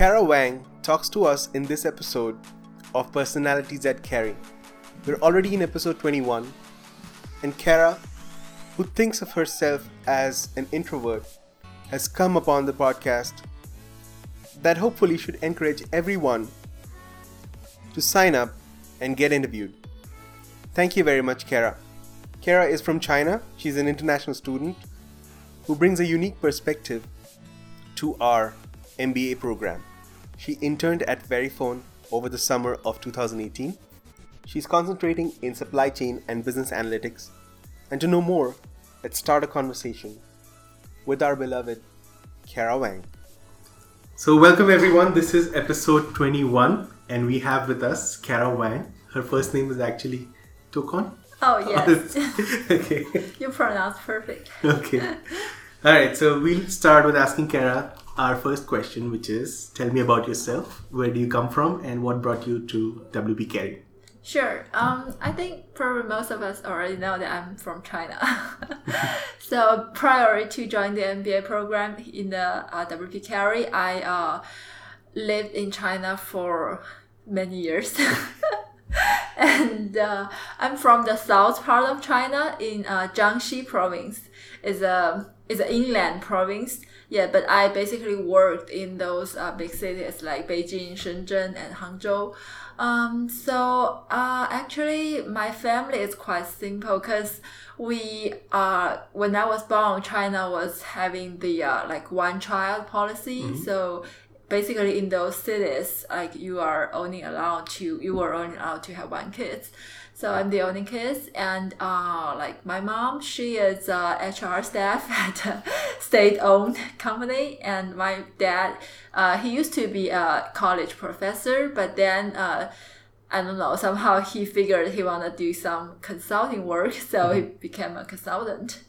Kara Wang talks to us in this episode of Personalities that Carry. We're already in episode 21, and Kara, who thinks of herself as an introvert, has come upon the podcast that hopefully should encourage everyone to sign up and get interviewed. Thank you very much, Kara. Kara is from China. She's an international student who brings a unique perspective to our MBA program. She interned at Verifone over the summer of 2018. She's concentrating in supply chain and business analytics. And to know more, let's start a conversation with our beloved Kara Wang. So, welcome everyone. This is episode 21, and we have with us Kara Wang. Her first name is actually Tokon. Oh yes. okay. you pronounced perfect. Okay. All right. So we'll start with asking Kara our first question, which is tell me about yourself. Where do you come from, and what brought you to WP Carey? Sure. Um, I think probably most of us already know that I'm from China. so prior to joining the MBA program in the uh, WP Carey, I uh, lived in China for many years. and uh, I'm from the south part of China in uh, Jiangxi province. It's a it's an inland province. Yeah, but I basically worked in those uh, big cities like Beijing, Shenzhen, and Hangzhou. Um, so uh, actually, my family is quite simple because we uh, when I was born, China was having the uh, like one child policy. Mm-hmm. So basically in those cities like you are only allowed to you were only allowed to have one kid so i'm the only kid and uh, like my mom she is a hr staff at a state-owned company and my dad uh, he used to be a college professor but then uh, I don't know. Somehow he figured he wanted to do some consulting work, so he became a consultant.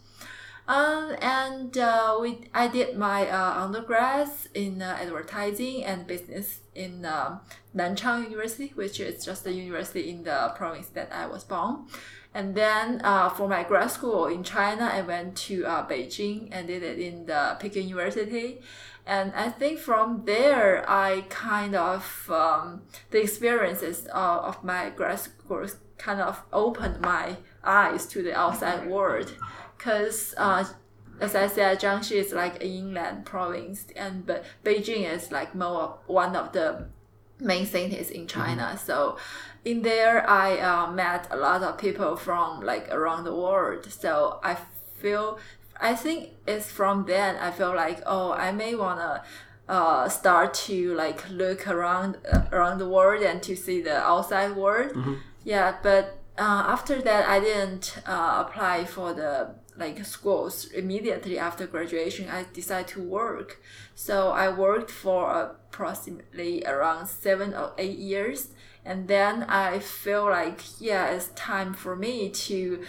Um, and uh, we, I did my uh, undergrads in uh, advertising and business in uh, Nanchang University, which is just a university in the province that I was born. And then uh, for my grad school in China, I went to uh, Beijing and did it in the Peking University. And I think from there, I kind of, um, the experiences of my grad school kind of opened my eyes to the outside world because uh, as I said, Jiangxi is like an inland province, and but Beijing is like more one of the main cities in China. Mm-hmm. So in there, I uh, met a lot of people from like around the world. So I feel, I think it's from then I feel like oh, I may wanna. Uh, start to like look around uh, around the world and to see the outside world. Mm-hmm. Yeah, but uh, after that, I didn't uh, apply for the like schools immediately after graduation i decided to work. So i worked for approximately around seven or eight years and then i feel like yeah it's time for me to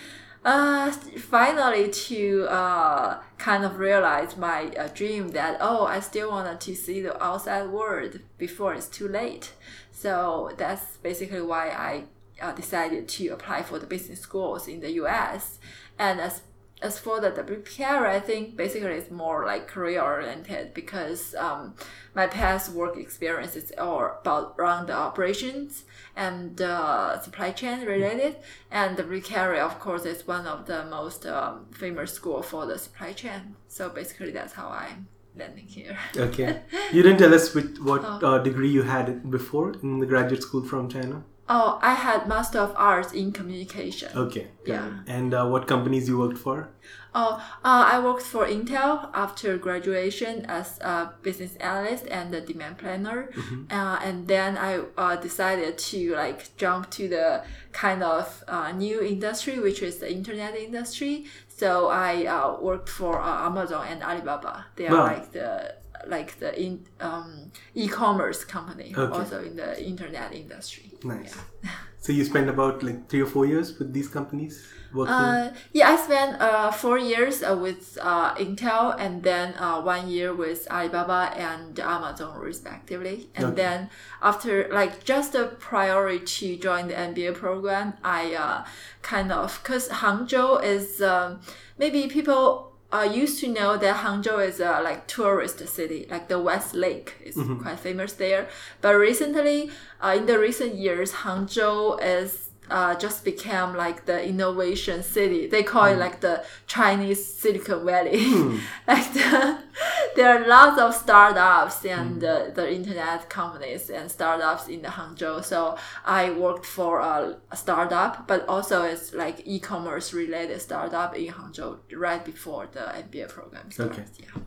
uh, finally to uh, kind of realize my uh, dream that oh i still wanted to see the outside world before it's too late. So that's basically why i uh, decided to apply for the business schools in the us and as as for the WPR, I think basically it's more like career oriented because um, my past work experience is all about around the operations and uh, supply chain related. And the WPR, of course, is one of the most um, famous school for the supply chain. So basically, that's how I'm landing here. okay. You didn't tell us which, what oh. uh, degree you had before in the graduate school from China? Oh, I had Master of Arts in Communication. Okay. Yeah. And uh, what companies you worked for? Oh, uh, I worked for Intel after graduation as a business analyst and a demand planner, mm-hmm. uh, and then I uh, decided to like jump to the kind of uh, new industry, which is the internet industry. So I uh, worked for uh, Amazon and Alibaba. They are wow. like the like the in um, e-commerce company okay. also in the internet industry nice yeah. so you spent about like three or four years with these companies working uh, yeah i spent uh, four years uh, with uh, intel and then uh, one year with alibaba and amazon respectively and okay. then after like just a priority to join the mba program i uh, kind of because hangzhou is um, maybe people uh, used to know that Hangzhou is a like tourist city, like the West Lake is quite famous there. But recently, uh, in the recent years, Hangzhou is uh, just became like the innovation city. They call it hmm. like the Chinese Silicon Valley. Hmm. like the, there are lots of startups hmm. and the, the internet companies and startups in the Hangzhou. So I worked for a, a startup, but also it's like e-commerce related startup in Hangzhou right before the MBA program starts. Okay. Yeah.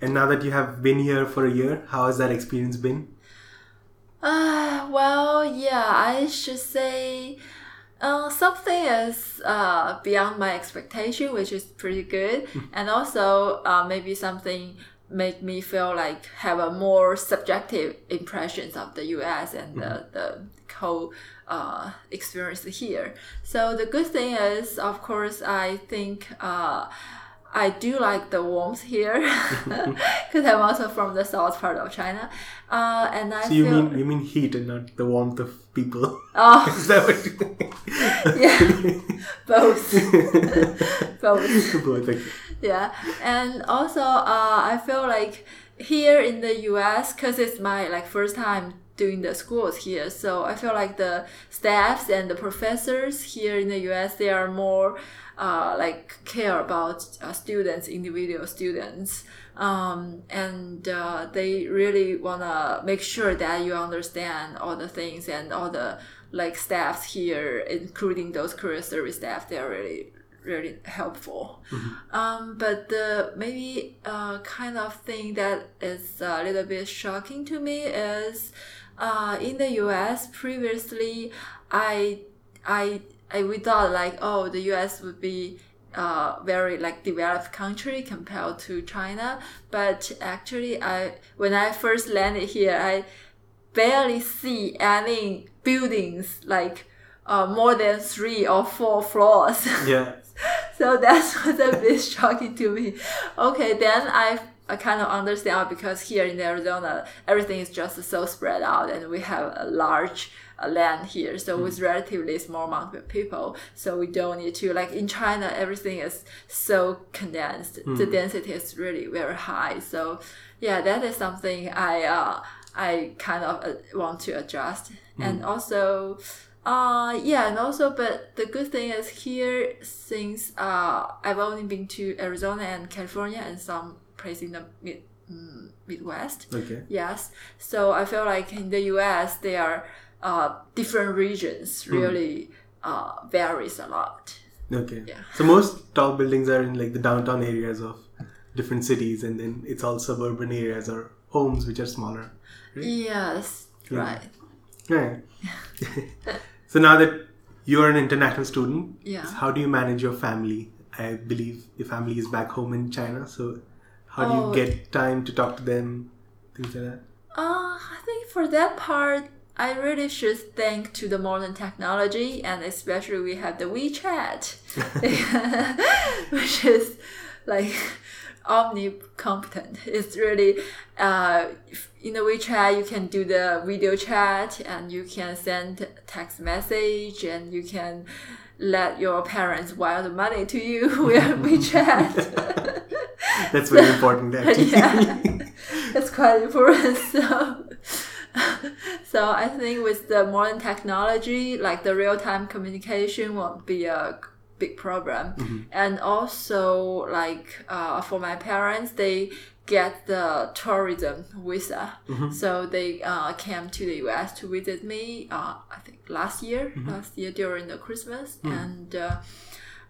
And now that you have been here for a year, how has that experience been? Uh, well, yeah, I should say uh, something is uh, beyond my expectation, which is pretty good. and also, uh, maybe something make me feel like have a more subjective impressions of the US and the, the whole uh, experience here. So the good thing is, of course, I think uh, I do like the warmth here because I'm also from the south part of China, uh, and I So you feel mean you mean heat and not the warmth of people? oh. Is that what you yeah. Both. Both. Both, yeah. And also uh, i feel like here in the us because it's my like first time doing the schools here. So i feel like the staffs and the professors here in the us they are more uh, like care about uh, students individual students. Um, and uh, they really want to make sure that you understand all the things and all the like staffs here including those career service staff they're really really helpful. Um, but the maybe uh, kind of thing that is a little bit shocking to me is uh, in the U.S. previously, I I I we thought like oh the U.S. would be uh, very like developed country compared to China, but actually I when I first landed here I barely see any buildings like uh, more than three or four floors. Yeah. so that's was a bit shocking to me. Okay, then I I kind of understand because here in Arizona everything is just so spread out and we have a large uh, land here, so with relatively small amount of people, so we don't need to like in China everything is so condensed. The density is really very high. So yeah, that is something I uh, I kind of uh, want to adjust, and also. Uh yeah, and also, but the good thing is here, since uh I've only been to Arizona and California and some place in the mid mm, Midwest. Okay. Yes, so I feel like in the U.S. there are uh different regions really uh varies a lot. Okay. Yeah. So most tall buildings are in like the downtown areas of different cities, and then it's all suburban areas or homes which are smaller. Yes, Yeah. right. Right. so now that you're an international student, Yeah. how do you manage your family? I believe your family is back home in China, so how do Oh. you get time to talk to them? Things like that. Uh, I think for that part, I really should thank to the modern technology, and especially we have the WeChat, which is like omnicompetent. It's really uh, in the WeChat you can do the video chat, and you can send text message, and you can let your parents wire the money to you via WeChat. That's very important, actually. yeah, that's quite important. So, so I think with the modern technology, like the real time communication won't be a big problem. And also, like uh, for my parents, they get the tourism visa, so they uh, came to the U.S. to visit me. Uh, I think last year, last year during the Christmas, and uh,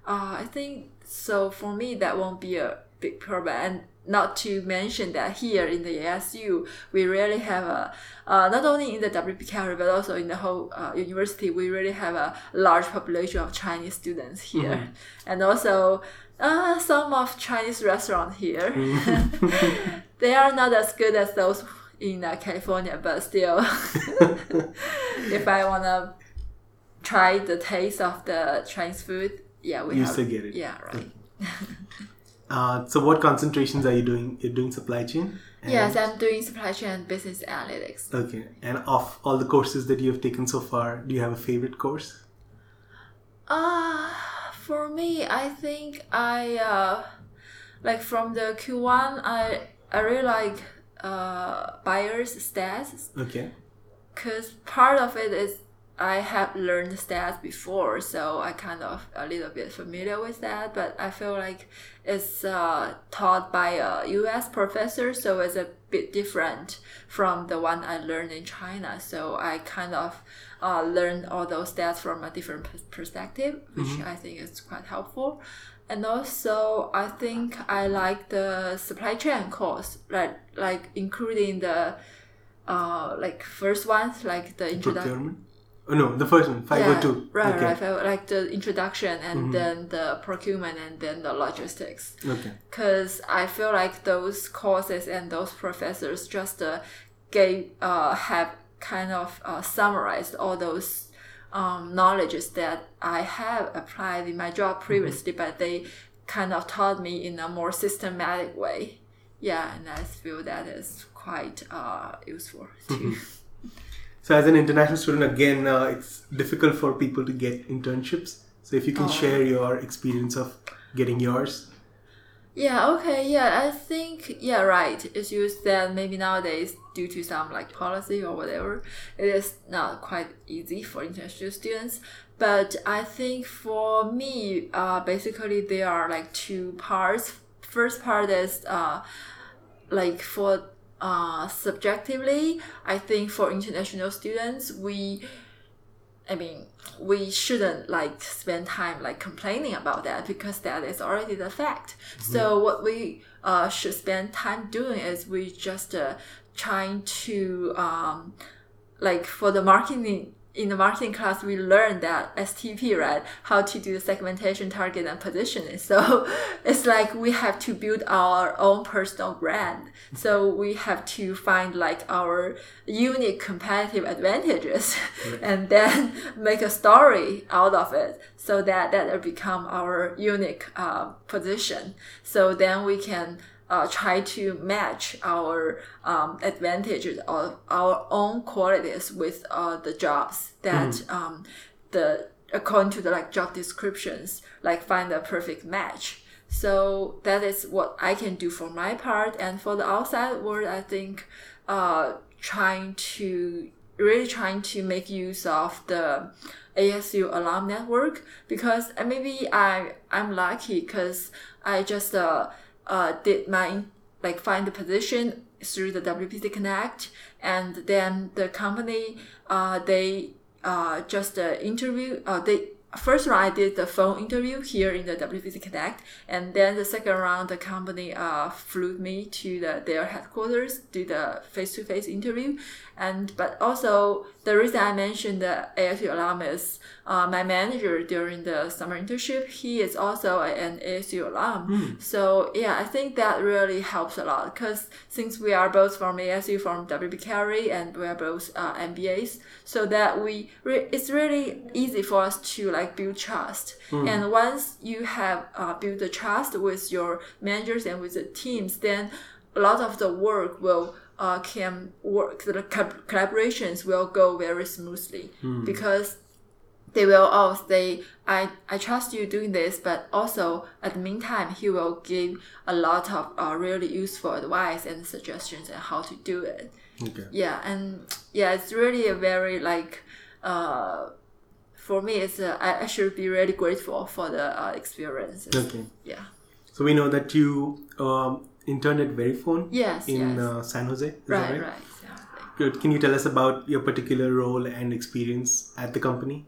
uh, I think so. For me, that won't be a big problem. And not to mention that here in the ASU, we really have a uh, not only in the WP Carey but also in the whole uh, university, we really have a large population of Chinese students here, and also uh, some of Chinese restaurants here. they are not as good as those in uh, California, but still, if I wanna try the taste of the Chinese food, yeah, we You have. still get it. Yeah, right. Uh, so what concentrations are you doing? You're doing supply chain? Yes, I'm doing supply chain and business analytics. Okay. And of all the courses that you have taken so far, do you have a favorite course? Uh, for me, I think I uh, like from the Q1, I I really like uh, buyers stats Okay. because part of it is I have learned stats before, so I kind of a little bit familiar with that. But I feel like it's uh, taught by a U.S. professor, so it's a bit different from the one I learned in China. So I kind of uh, learned all those stats from a different perspective, which I think is quite helpful. And also, I think I like the supply chain course, like like including the uh like first ones like the introduction. Oh no, the first one, five or two. right okay. right five- like the introduction and then the procurement and then the logistics Okay. because i feel like those courses and those professors just uh, gave uh have kind of uh, summarized all those um, knowledges that i have applied in my job previously but they kind of taught me in a more systematic way yeah and i feel that is quite uh, useful too So as an international student, again, uh, it's difficult for people to get internships. So if you can Oh. share your experience of getting yours. Yeah, okay, yeah, I think, yeah, right. It's just that maybe nowadays, due to some like policy or whatever, it is not quite easy for international students. But I think for me, uh, basically, there are like two parts. First part is uh, like for uh, subjectively, I think for international students, we I mean, we shouldn't like spend time like complaining about that because that is already the fact. So what we uh, should spend time doing is we just uh, trying to um, like for the marketing in the marketing class we learned that STP right how to do the segmentation target and positioning. So it's like we have to build our own personal brand. So we have to find like our unique competitive advantages and then make a story out of it so that that will become our unique uh, position. So then we can uh, try to match our um, advantages or our own qualities with uh, the jobs that um, the according to the like job descriptions like find a perfect match. So that is what i can do for my part. And for the outside world i think uh, trying to really trying to make use of the asu alum network because uh, maybe i i'm lucky because i just uh, uh, did my like find the position through the WPC Connect, and then the company uh, they uh, just uh, interview uh, they first round I did the phone interview here in the WPC Connect, and then the second round the company uh, flew me to the, their headquarters do the face to face interview, and but also the reason I mentioned the ASU alum is uh, my manager during the summer internship he is also an ASU alum, so yeah I think that really helps a lot because since we are both from ASU from WP Carey and we are both uh, MBAs, so that we re- it's really easy for us to like build trust. And once you have uh, built the trust with your managers and with the teams, then a lot of the work will uh, can work. The collaborations will go very smoothly because they will all say, I, I trust you doing this, but also at the meantime, he will give a lot of uh, really useful advice and suggestions on how to do it. Okay. Yeah, and yeah, it's really a very like, uh, for me, it's i should be really grateful for the uh, experiences. Okay. Yeah. So we know that you um, interned at Verifone Yes. in yes. uh, San Jose. Is right. Right. right? Good. Can you tell us about your particular role and experience at the company?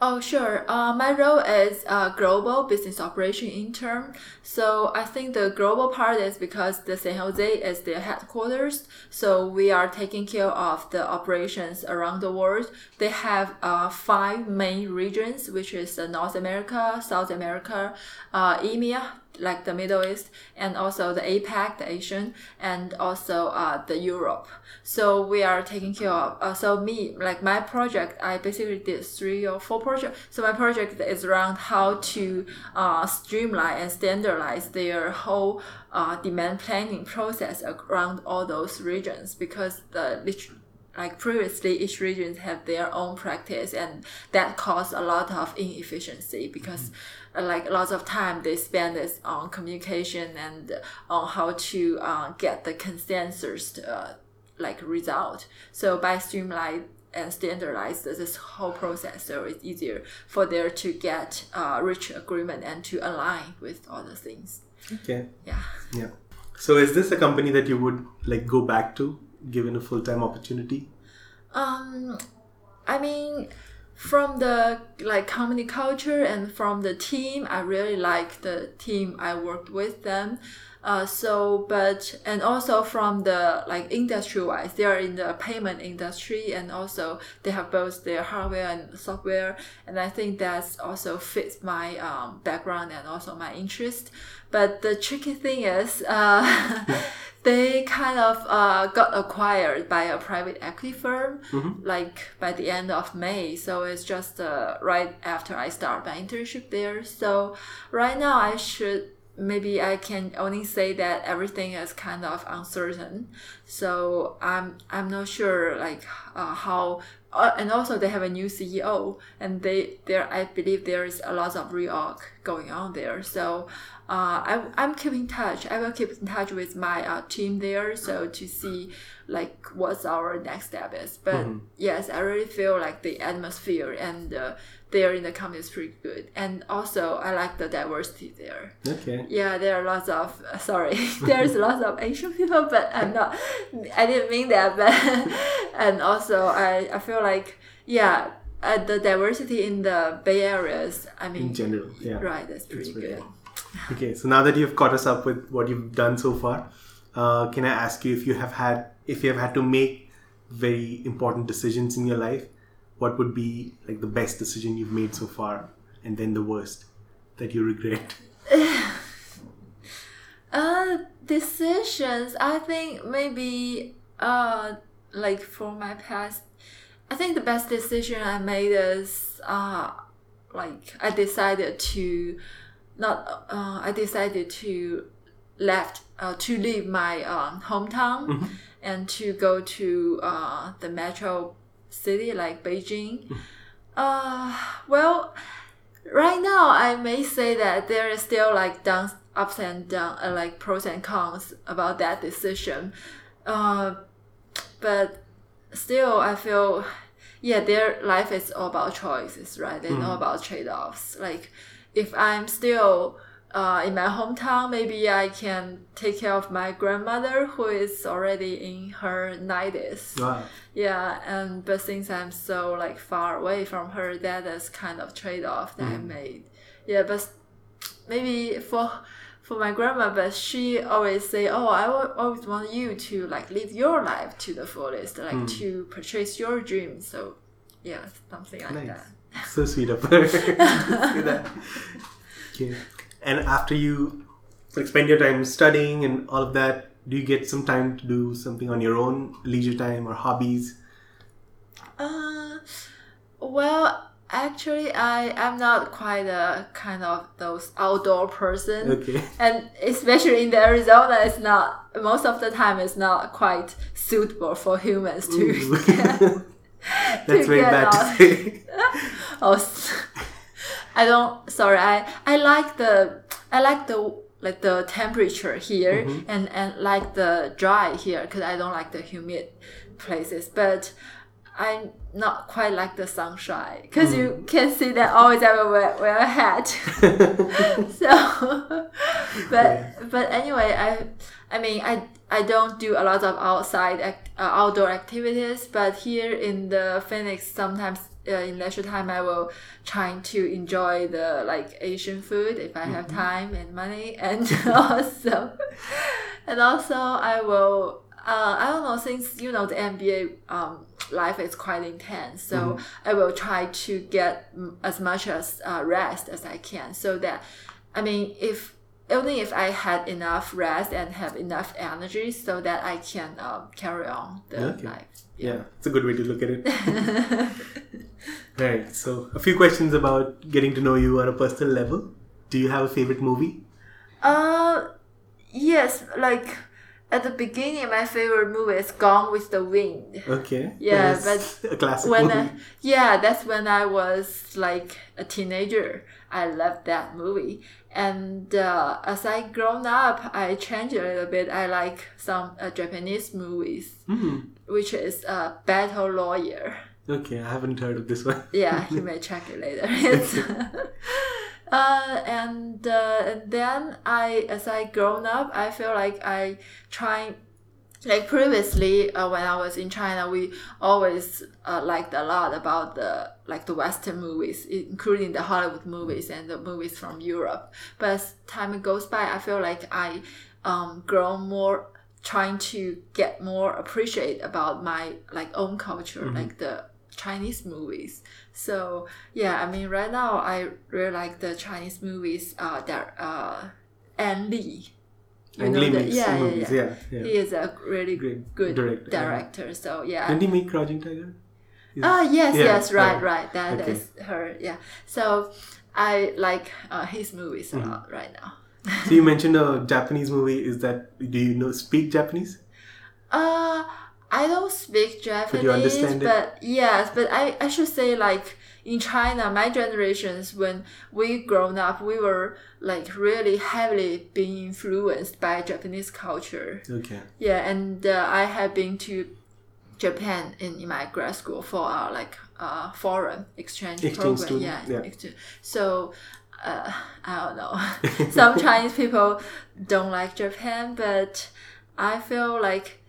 Oh, sure. Uh, my role is a global business operation intern. So I think the global part is because the San Jose is their headquarters. So we are taking care of the operations around the world. They have uh, five main regions, which is North America, South America, uh, EMEA, like the Middle East, and also the APAC, the Asian, and also uh, the Europe. So we are taking care of. Uh, so me, like my project, I basically did three or four projects. So my project is around how to uh, streamline and standardize their whole uh, demand planning process around all those regions because the lit- like previously each region have their own practice and that caused a lot of inefficiency because uh, like lots of time they spend this on communication and on how to uh, get the consensus uh, like result. So by streamline and standardize this whole process so it's easier for there to get uh, reach agreement and to align with all the things. Okay. yeah. Yeah. So is this a company that you would like go back to given a full time opportunity? Um, I mean, from the like company culture and from the team, I really like the team I worked with them. Uh, so, but and also from the like industry wise, they are in the payment industry, and also they have both their hardware and software, and I think that's also fits my um, background and also my interest. But the tricky thing is, uh, they kind of uh, got acquired by a private equity firm like by the end of May. So it's just uh, right after I start my internship there. So right now I should maybe I can only say that everything is kind of uncertain. So I'm I'm not sure like uh, how. Uh, and also they have a new CEO and they there I believe there is a lot of reorg going on there. So uh, I, I'm keeping touch. I will keep in touch with my uh, team there, so to see like what's our next step is. But yes, I really feel like the atmosphere and uh, there in the company is pretty good, and also I like the diversity there. Okay. Yeah, there are lots of uh, sorry, there's lots of Asian people, but I'm not. I didn't mean that, but and also I I feel like yeah. Uh, the diversity in the Bay Areas, I mean, In general, yeah. right, that's pretty pretty good. Okay, so now that you've caught us up with what you've done so far, uh, can I ask you if you have had if you have had to make very important decisions in your life, what would be like the best decision you've made so far, and then the worst that you regret? Uh, decisions. I think maybe uh, like for my past, I think the best decision I made is uh, like I decided to not uh, I decided to left uh, to leave my um, hometown and to go to uh, the metro city like Beijing. Uh, well, right now I may say that there is still like downs, ups and down, uh, like pros and cons about that decision. Uh, but still, I feel, yeah, their life is all about choices, right? They know about trade offs. Like, if I'm still uh, in my hometown, maybe I can take care of my grandmother who is already in her 90s. Wow. Yeah, and but since I'm so like far away from her, that is kind of trade off that I made. Yeah, but maybe for for my grandma, but she always say, "Oh, I always want you to like live your life to the fullest, like to purchase your dreams." So, yeah, something like Nice. that. So sweet of her. Okay. And after you like spend your time studying and all of that, do you get some time to do something on your own, leisure time or hobbies? Uh, well, actually, I am not quite a kind of those outdoor person. Okay. and especially in the Arizona, it's not most of the time it's not quite suitable for humans to get. That's very get bad to say. oh, I don't. Sorry, I I like the I like the like the temperature here Mm-hmm. and and like the dry here because I don't like the humid places, but. I'm not quite like the sunshine because Mm. you can see that always I will wear, wear a hat. so but but anyway i i mean i i don't do a lot of outside act, uh, outdoor activities but here in the phoenix sometimes uh, in leisure time i will trying to enjoy the like asian food if i have time and money and also and also i will uh, I don't know since you know the MBA um, life is quite intense, so I will try to get mm, as much as uh, rest as I can, so that I mean if only if I had enough rest and have enough energy, so that I can um, carry on the Okay. life. Yeah, it's a good way to look at it. right. So, a few questions about getting to know you on a personal level. Do you have a favorite movie? Uh, yes, like at the beginning, my favorite movie is Gone with the Wind. Okay. Yeah, That's a classic When movie. I, yeah, that's when I was like a teenager. I loved that movie. And uh, as I grown up, I changed a little bit. I like some uh, Japanese movies, Mhm. which is uh, Battle Lawyer. Okay, I haven't heard of this one. Yeah, you may check it later. Uh, and uh, and then I, as I grown up, I feel like I try. Like previously, uh, when I was in China, we always uh, liked a lot about the like the Western movies, including the Hollywood movies and the movies from Europe. But as time goes by, I feel like I um, grow more trying to get more appreciate about my like own culture, like the Chinese movies. So yeah, I mean, right now I really like the Chinese movies. Uh, that uh, Ang Lee. You Ang know Lee makes yeah, movies. yeah. Yeah, yeah. He is a really Great good director, director. So yeah. Didn't he make Crouching Tiger? Is- Ah yes, Yeah, yes, right, right. That is Okay. her. Yeah. So I like uh, his movies Mm-hmm. a lot right now. So you mentioned a Japanese movie. Is that do you know speak Japanese? Uh, I don't speak Japanese, you understand it? but yes, but I, I should say like in China, my generations when we grown up, we were like really heavily being influenced by Japanese culture. Okay. Yeah, and uh, I have been to Japan in, in my grad school for uh, like uh, foreign exchange, Exchange program. student, Yeah, yeah. exchange. so uh, I don't know. Some Chinese people don't like Japan, but I feel like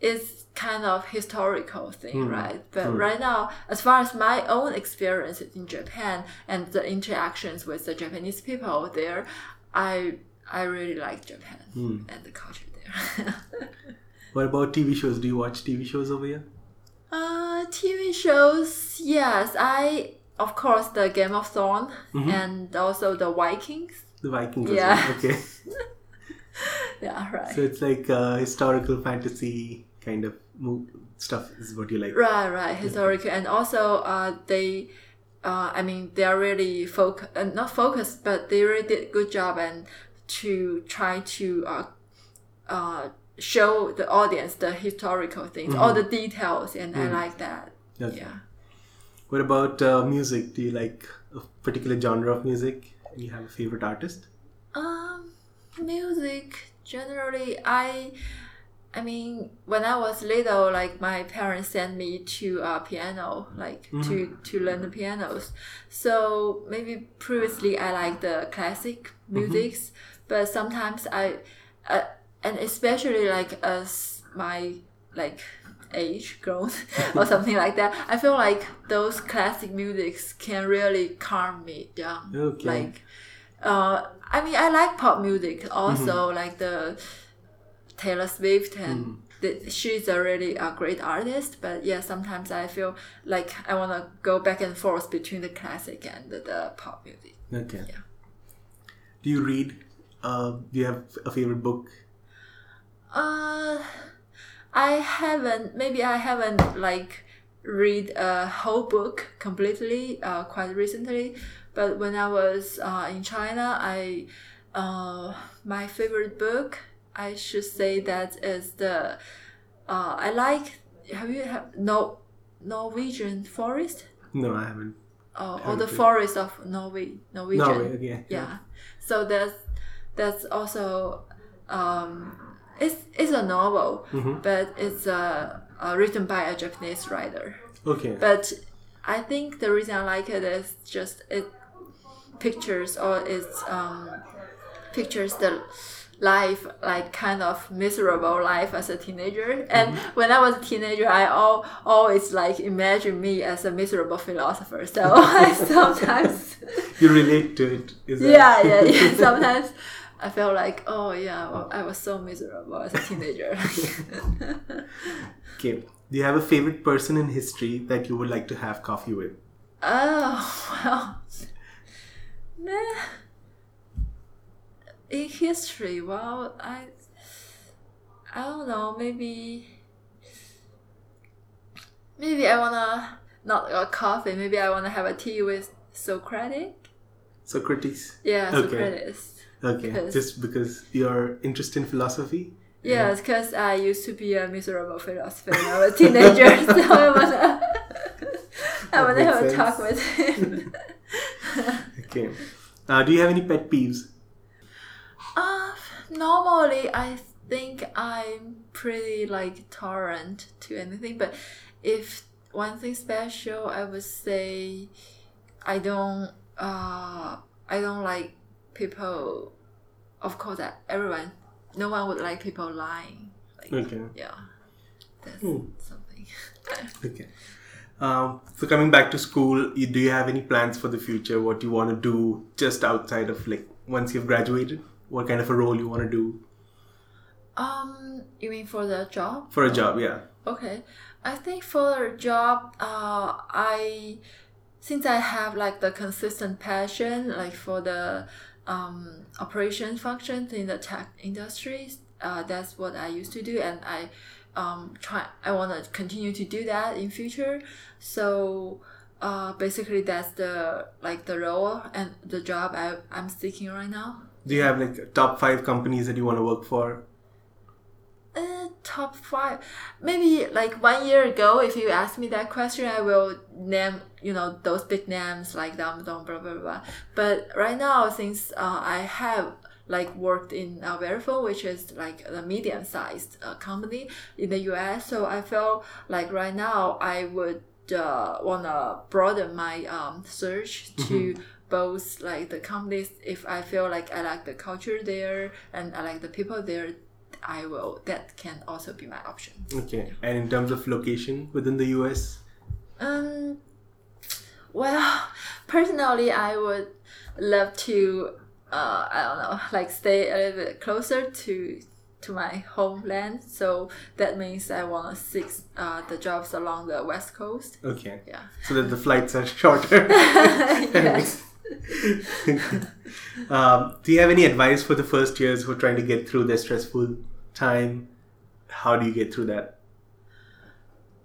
it's kind of historical thing, Mm, right? But true. right now, as far as my own experiences in Japan and the interactions with the Japanese people there, I I really like Japan Hmm. and the culture there. What about TV shows? Do you watch TV shows over here? Uh, TV shows, yes. I, of course, the Game of Thrones Mm-hmm. and also the Vikings. The Vikings. Yeah. well. Okay. Yeah, right. So it's like uh, historical fantasy kind of stuff is what you like. right, right. Historical. And also, uh, they, uh, I mean, they are really foc- uh, not focused, but they really did a good job and to try to, uh, uh, show the audience the historical things, all the details, and I like that. Okay. Yeah. What about uh, music? Do you like a particular genre of music? And you have a favorite artist? Um, music generally, I, I mean, when I was little, like my parents sent me to uh, piano, like to to learn the pianos. So maybe previously I like the classic musics, but sometimes I, uh, and especially like as my like age grown or something like that, I feel like those classic musics can really calm me down. Okay. Like uh, I mean, I like pop music also, like the Taylor Swift, and the, she's a really uh, great artist. But yeah, sometimes I feel like I want to go back and forth between the classic and the, the pop music. Okay. Yeah. Do you read? Uh, do you have a favorite book? Uh, I haven't. Maybe I haven't like read a whole book completely. Uh, quite recently, but when I was uh, in China, I uh, my favorite book. I should say that is the. Uh, I like. Have you have no Norwegian forest? No, I haven't. Oh, or Haven't the read. forest of Norway, Norwegian Norway, okay. yeah so that's that's also um it's it's a novel Mhm. but it's uh, uh written by a japanese writer Okay. but i think the reason i like it is just it pictures or it's um pictures the life like kind of miserable life as a teenager mm-hmm. and when i was a teenager i all, always like imagine me as a miserable philosopher so i sometimes you relate to it. Is that- yeah, yeah, yeah. Sometimes I felt like, oh yeah, well, I was so miserable as a teenager. Okay. Do you have a favorite person in history that you would like to have coffee with? oh well, nah. In history, well, I, I don't know. Maybe, maybe I wanna not a coffee. Maybe I wanna have a tea with Socrates. Socrates. Yeah, Okay. Socrates. Okay. Because- Just because you're interested in philosophy. Yes, because I used to be a miserable philosopher when I was a teenager, so I wanna, I wanna have a talk with him. Okay. Uh, do you have any pet peeves? Normally, I think I'm pretty like tolerant to anything, but if one thing special, I would say I don't. Uh, I don't like people. Of course, that everyone, no one would like people lying. Like, Okay. yeah, that's something. Okay. Um, so coming back to school, do you have any plans for the future? What you want to do just outside of like once you've graduated? What kind of a role you want to do um, you mean for the job? for a job? Yeah. Okay, I think for a job, uh, I since I have like the consistent passion, like for the um, operation functions in the tech industries, uh, that's what I used to do, and I um, try. I want to continue to do that in future. So. Uh, basically, that's the like the role and the job I, I'm seeking right now. Do you have like top five companies that you want to work for? Uh, top five. Maybe like one year ago, if you ask me that question, I will name you know those big names like Amazon, blah blah blah. But right now, since uh, I have like worked in uh, Verifone, which is like a medium-sized uh, company in the U.S., so I feel like right now I would uh, wanna broaden my um, search to both like the companies. If I feel like I like the culture there and I like the people there, I will. That can also be my option. Okay. And in terms of location within the US? Um, well, personally, I would love to. Uh, I don't know, like stay a little bit closer to to my homeland. So that means I want to seek uh, the jobs along the west coast. Okay. Yeah. So that the flights are shorter. yes. um, do you have any advice for the first years who are trying to get through their stressful time? How do you get through that?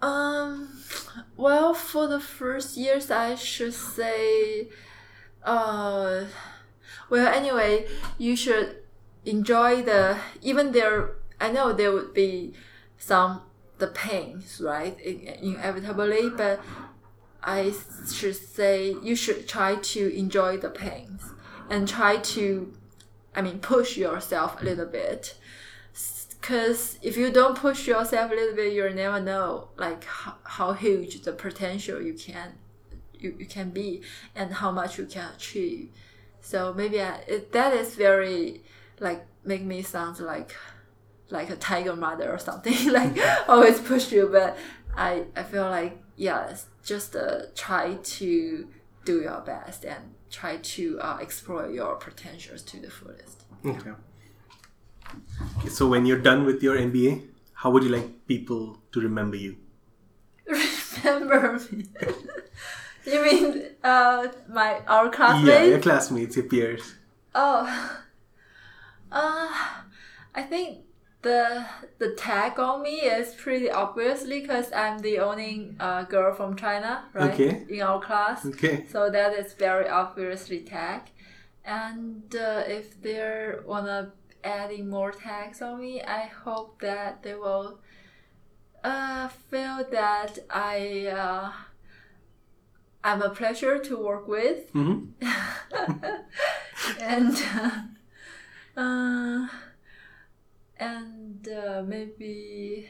Um, well, for the first years, I should say, uh, well, anyway, you should enjoy the even there. I know there would be some the pains, right, inevitably, but I should say you should try to enjoy the pains and try to, I mean, push yourself a little bit. Because if you don't push yourself a little bit you'll never know like how, how huge the potential you can you, you can be and how much you can achieve. So maybe I, it, that is very like make me sound like like a tiger mother or something like always push you but i i feel like yeah just uh, try to do your best and try to uh, explore your potentials to the fullest Okay. Okay, So when you're done with your MBA, how would you like people to remember you? remember me. you mean uh my our classmates? Yeah, your classmates, your peers. Oh, uh, I think the the tag on me is pretty obviously because I'm the only uh, girl from China, right? Okay. In our class, Okay. so that is very obviously tag. And uh, if they wanna adding more tags on me, I hope that they will uh, feel that I uh, I'm a pleasure to work with hmm and uh, and uh, maybe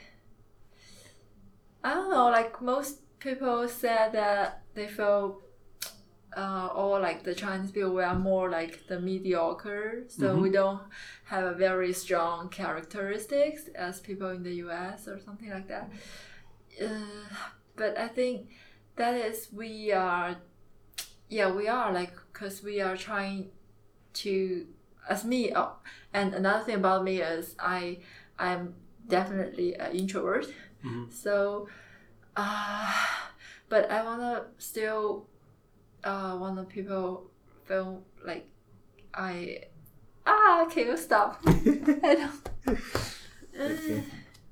I don't know. Like most people said that they feel. Uh, or like the Chinese people, we are more like the mediocre, so we don't have a very strong characteristics as people in the U.S. or something like that. Uh, but I think that is we are, yeah, we are like because we are trying to as me oh, and another thing about me is i i'm definitely an introvert Mhm. so uh but i want to still uh want the people feel like i ah can you stop i don't Okay.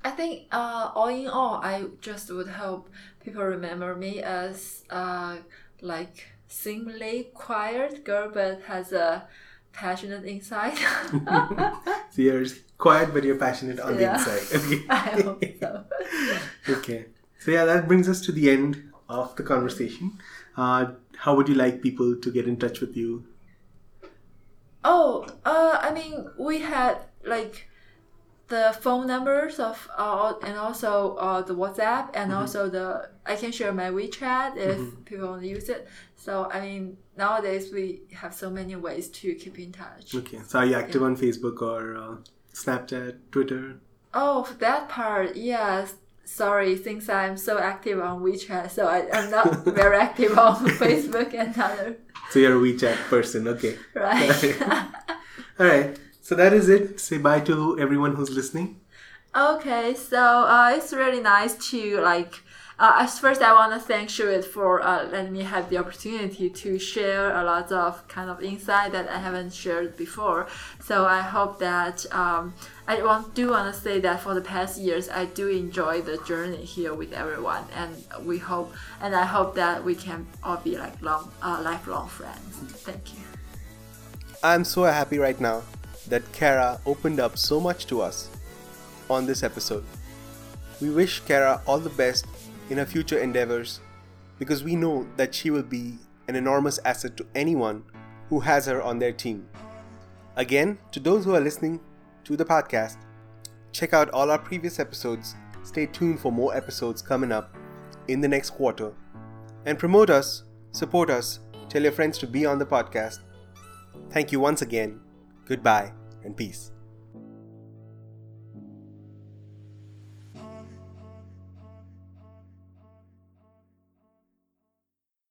I think uh, all in all, I just would hope people remember me as uh, like seemingly quiet girl, but has a passionate inside. so you're quiet, but you're passionate on Yeah. the inside. Okay. I hope so. okay. So yeah, that brings us to the end of the conversation. Uh, how would you like people to get in touch with you? Oh, uh, I mean, we had like the phone numbers of uh, and also uh, the WhatsApp and also the I can share my WeChat if people want to use it. So I mean, nowadays we have so many ways to keep in touch. Okay. So are you active on Facebook or uh, Snapchat, Twitter? Oh, for that part, yes. Sorry, since I'm so active on WeChat, so I, I'm not very active on Facebook and other. So you're a WeChat person. Okay. Right. All right. So that is it. Say bye to everyone who's listening. Okay, so uh, it's really nice to like. Uh, first, I want to thank Shuit for uh, letting me have the opportunity to share a lot of kind of insight that I haven't shared before. So I hope that um, I want do want to say that for the past years, I do enjoy the journey here with everyone, and we hope and I hope that we can all be like long, uh, lifelong friends. Thank you. I'm so happy right now that Kara opened up so much to us on this episode. We wish Kara all the best in her future endeavors because we know that she will be an enormous asset to anyone who has her on their team. Again, to those who are listening to the podcast, check out all our previous episodes. Stay tuned for more episodes coming up in the next quarter. And promote us, support us, tell your friends to be on the podcast. Thank you once again. Goodbye and peace.